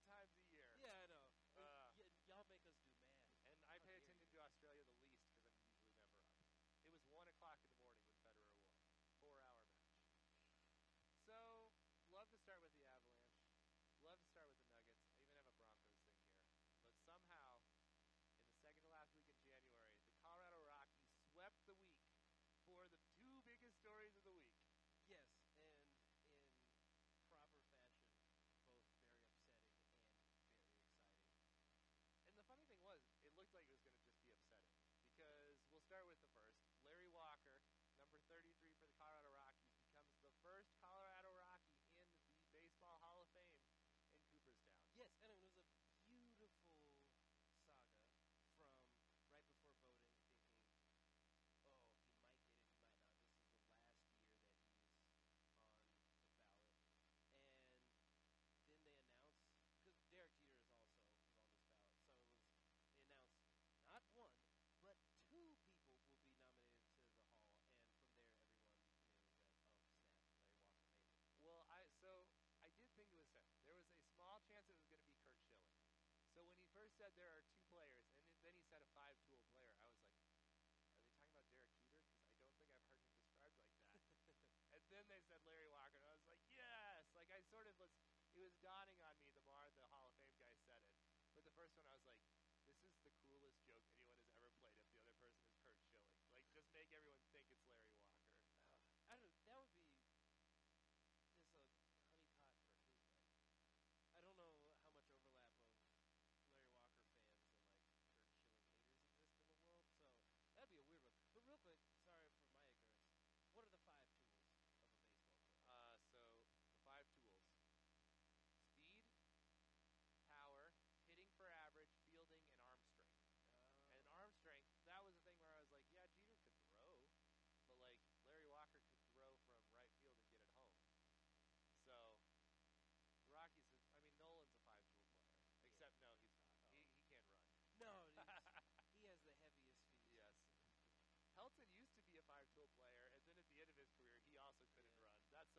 more time the start with the Miller said there are two players, and then he said a five-tool player. I was like, are they talking about Derek Jeter? Because I don't think I've heard him described like that. and then they said Larry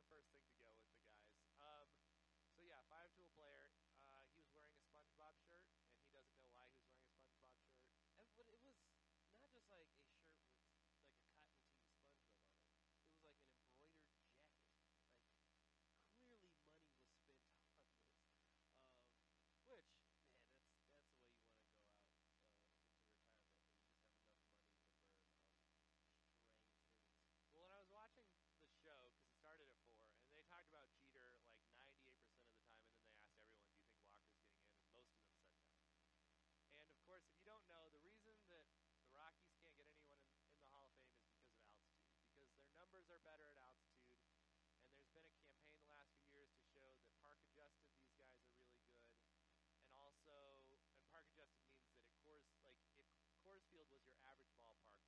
first thing to Humans are better at altitude, and there's been a campaign the last few years to show that park adjusted these guys are really good, and also and park adjusted means that at Coors like if Coors Field was your average ballpark,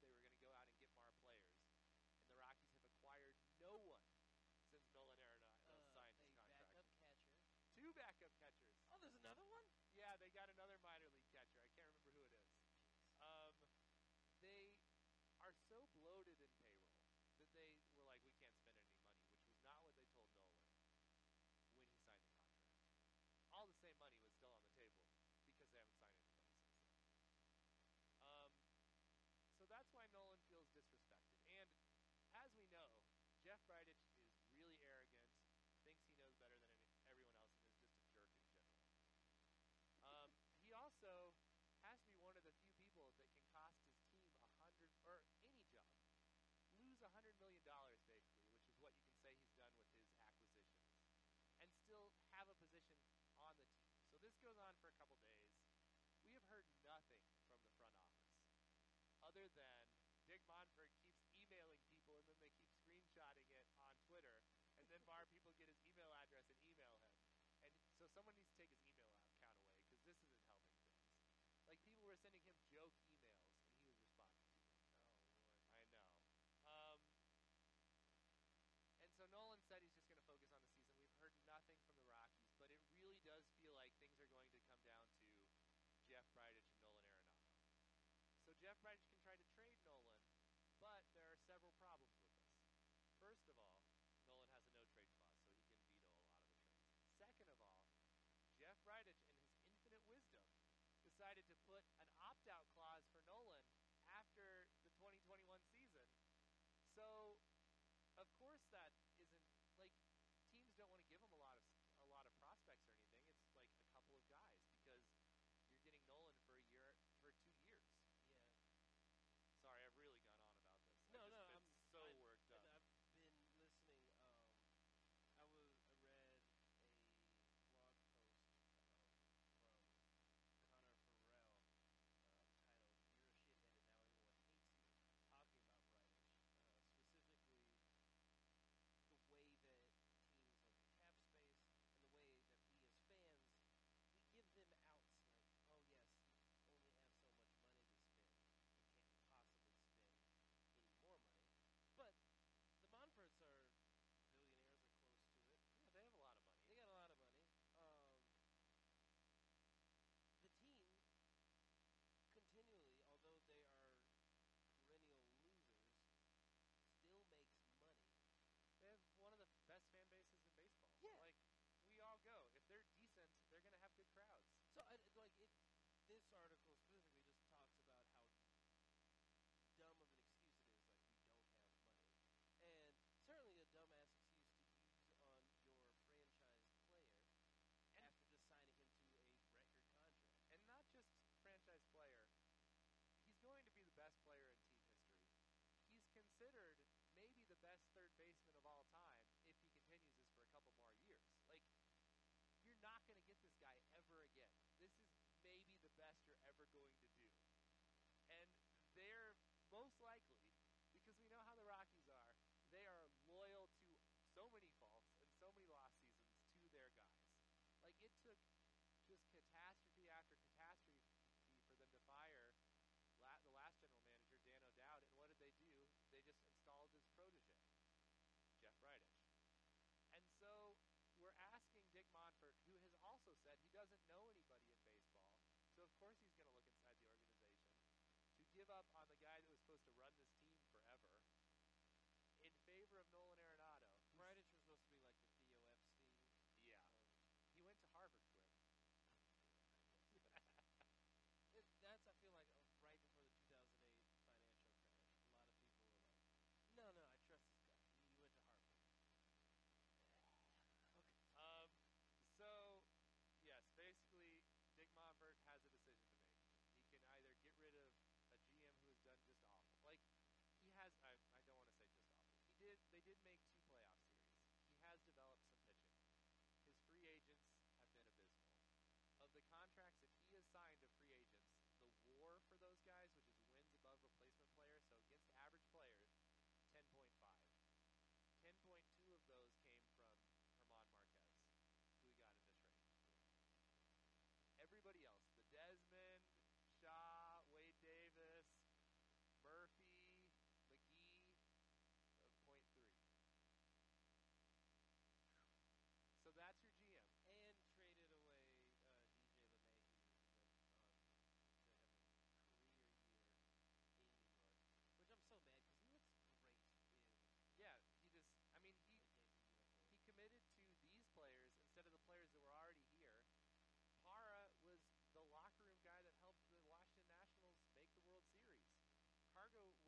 they were going to go out and get more players. And the Rockies have acquired no one since Nolan Arenado uh, uh signed his contract. Backup catcher. Two backup catchers. Oh, there's another one? Yeah, they got another minor league catcher. I can't remember who it is. Um, they are so bloated in payroll that they were like, we can't spend any money, which was not what they told Nolan when he signed the contract. All the same money Bridich is really arrogant, thinks he knows better than everyone else, and is just a jerk in general. Um, he also has to be one of the few people that can cost his team a hundred or any job, lose a hundred million dollars basically, which is what you can say he's done with his acquisitions, and still have a position on the team. So this goes on for a couple days. We have heard nothing from the front office other than Dick Monfort someone needs to take his email account away because this isn't helping things. Like people were sending him joke emails and he was responding. To them. Oh Lord, I know. Um, and so Nolan said he's just going to focus on the season. We've heard nothing from the Rockies, but it really does feel like things are going to come down to Jeff Bridich and Nolan Arenado. So Jeff Bridich. Jeff Bridich, in his infinite wisdom, decided to pastor ever going to course he's going to look inside the organization, to give up on the guy that was they did make Argo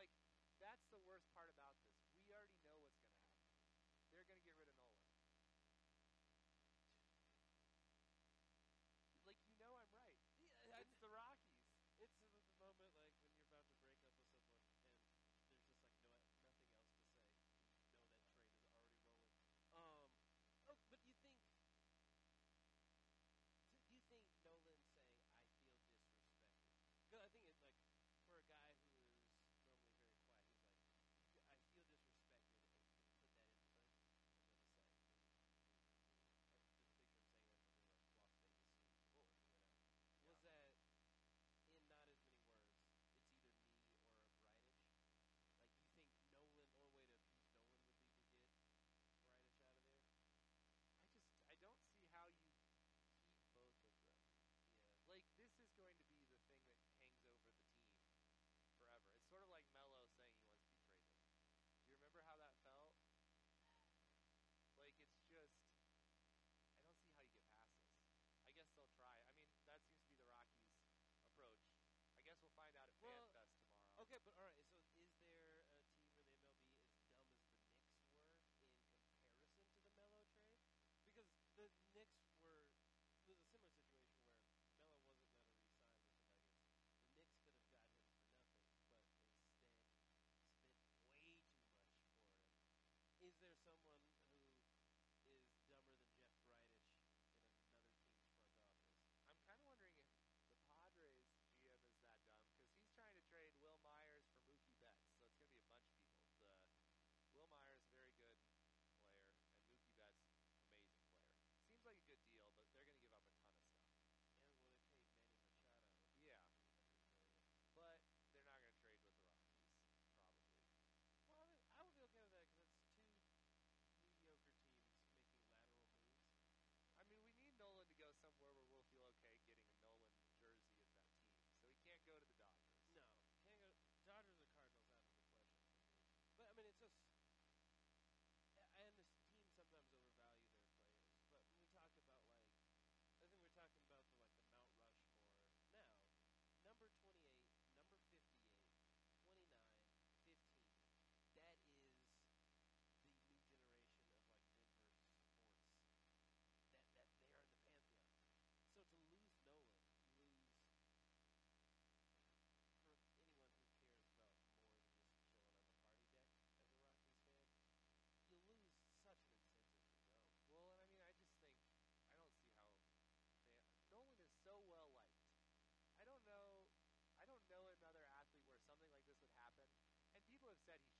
Like, that's the worst part about this. said he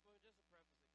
well, just to preface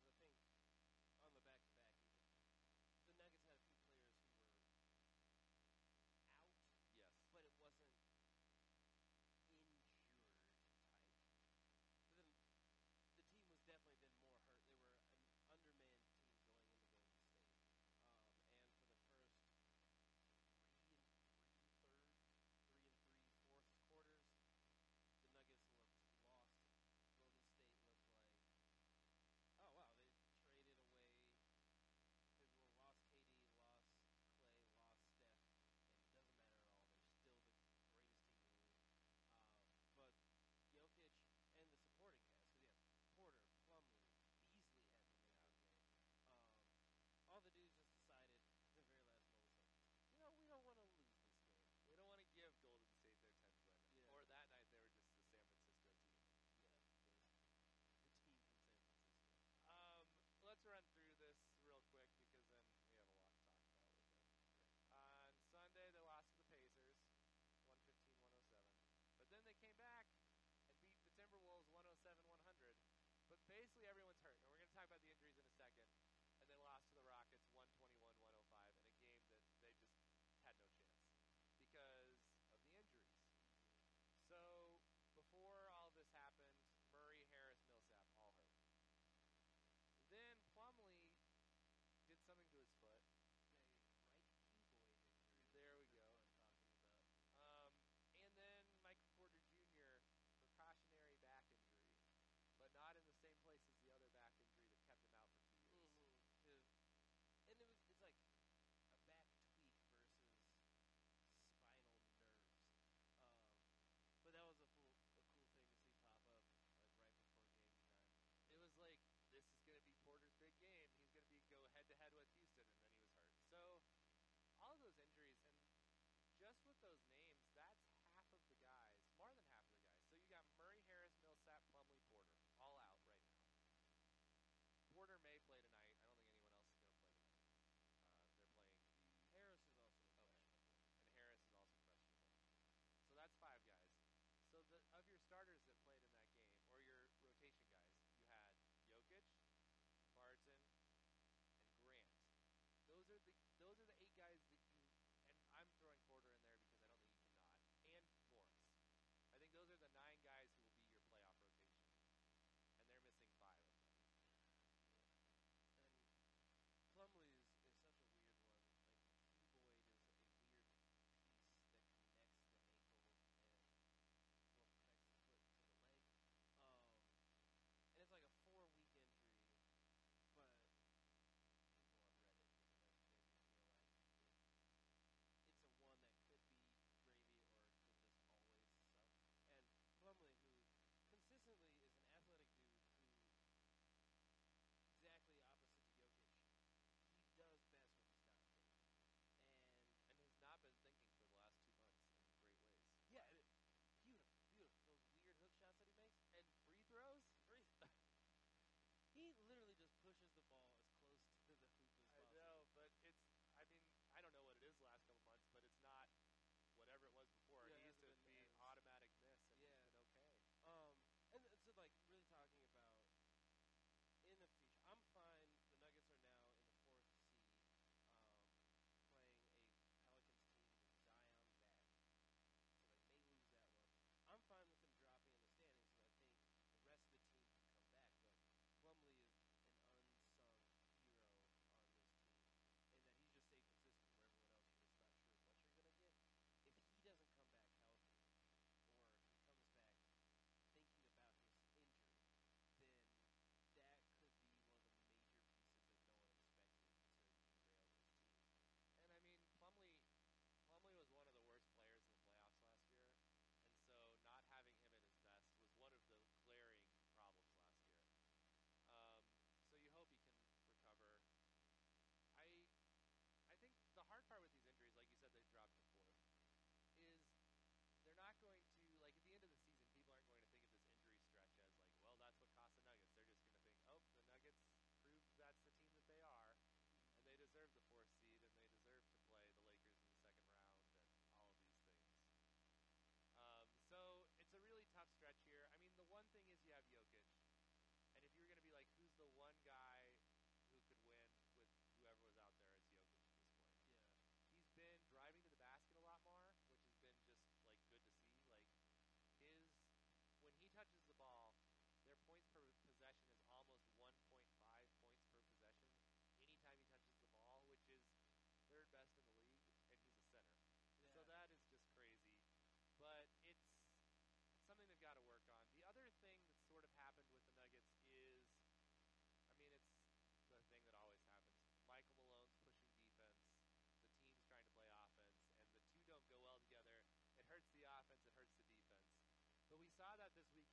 saw that this weekend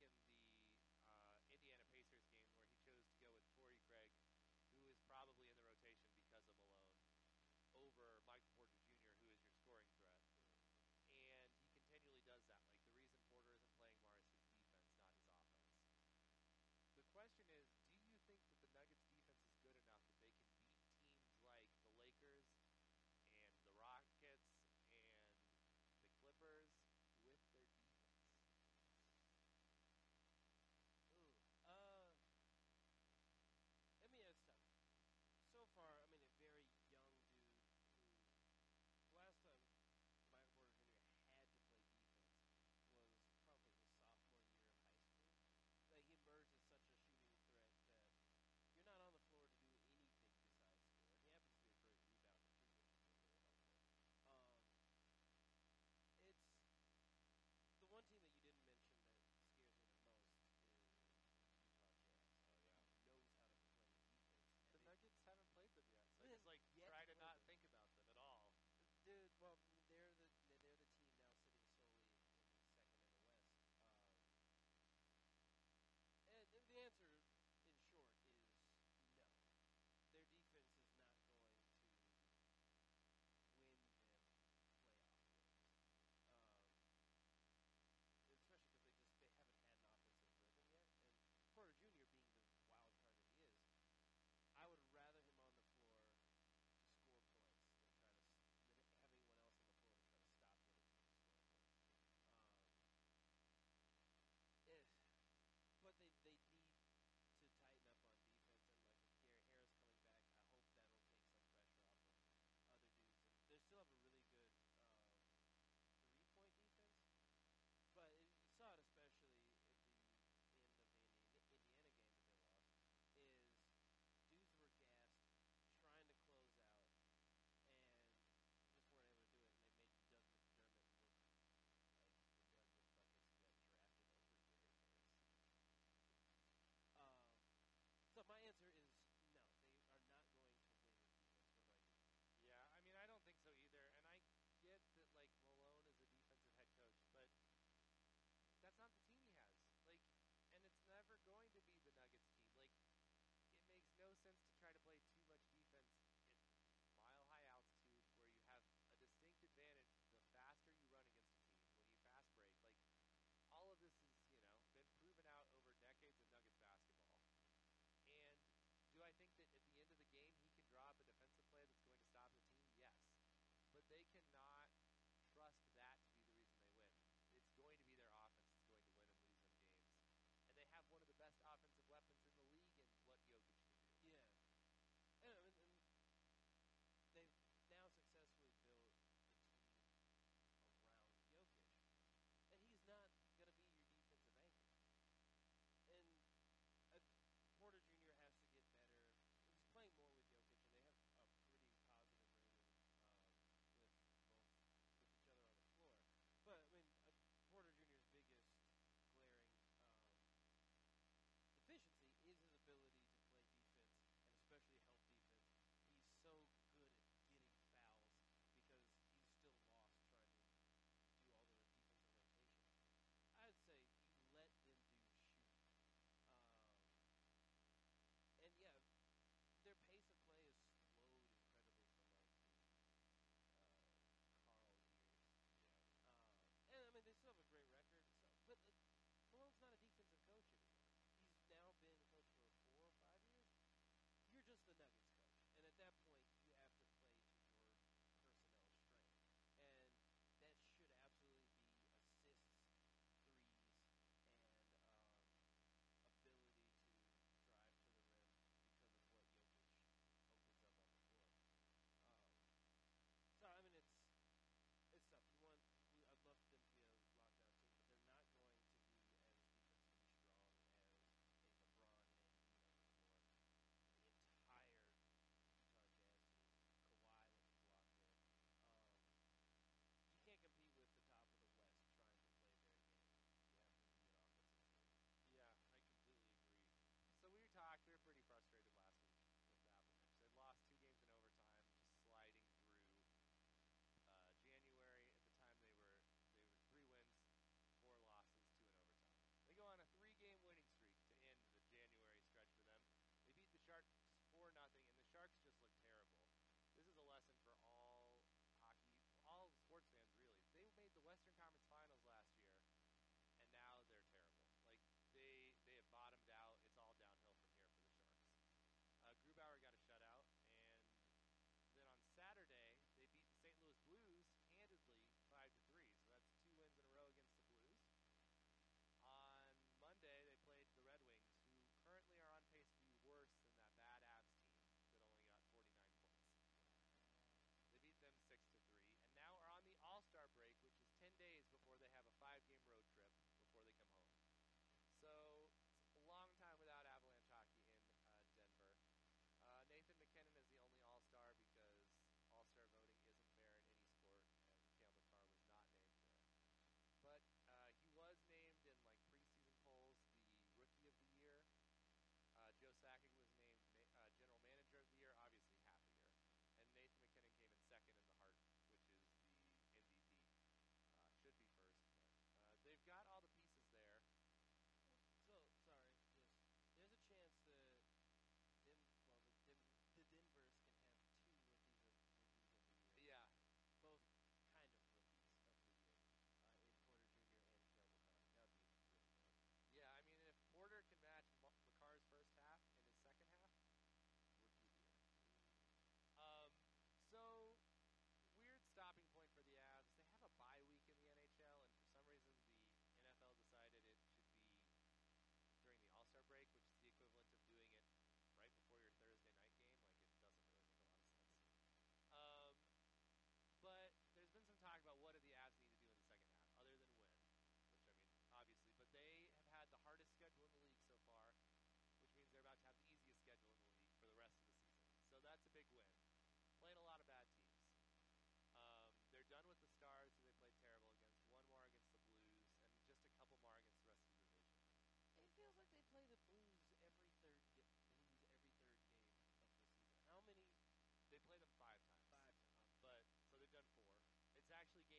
actually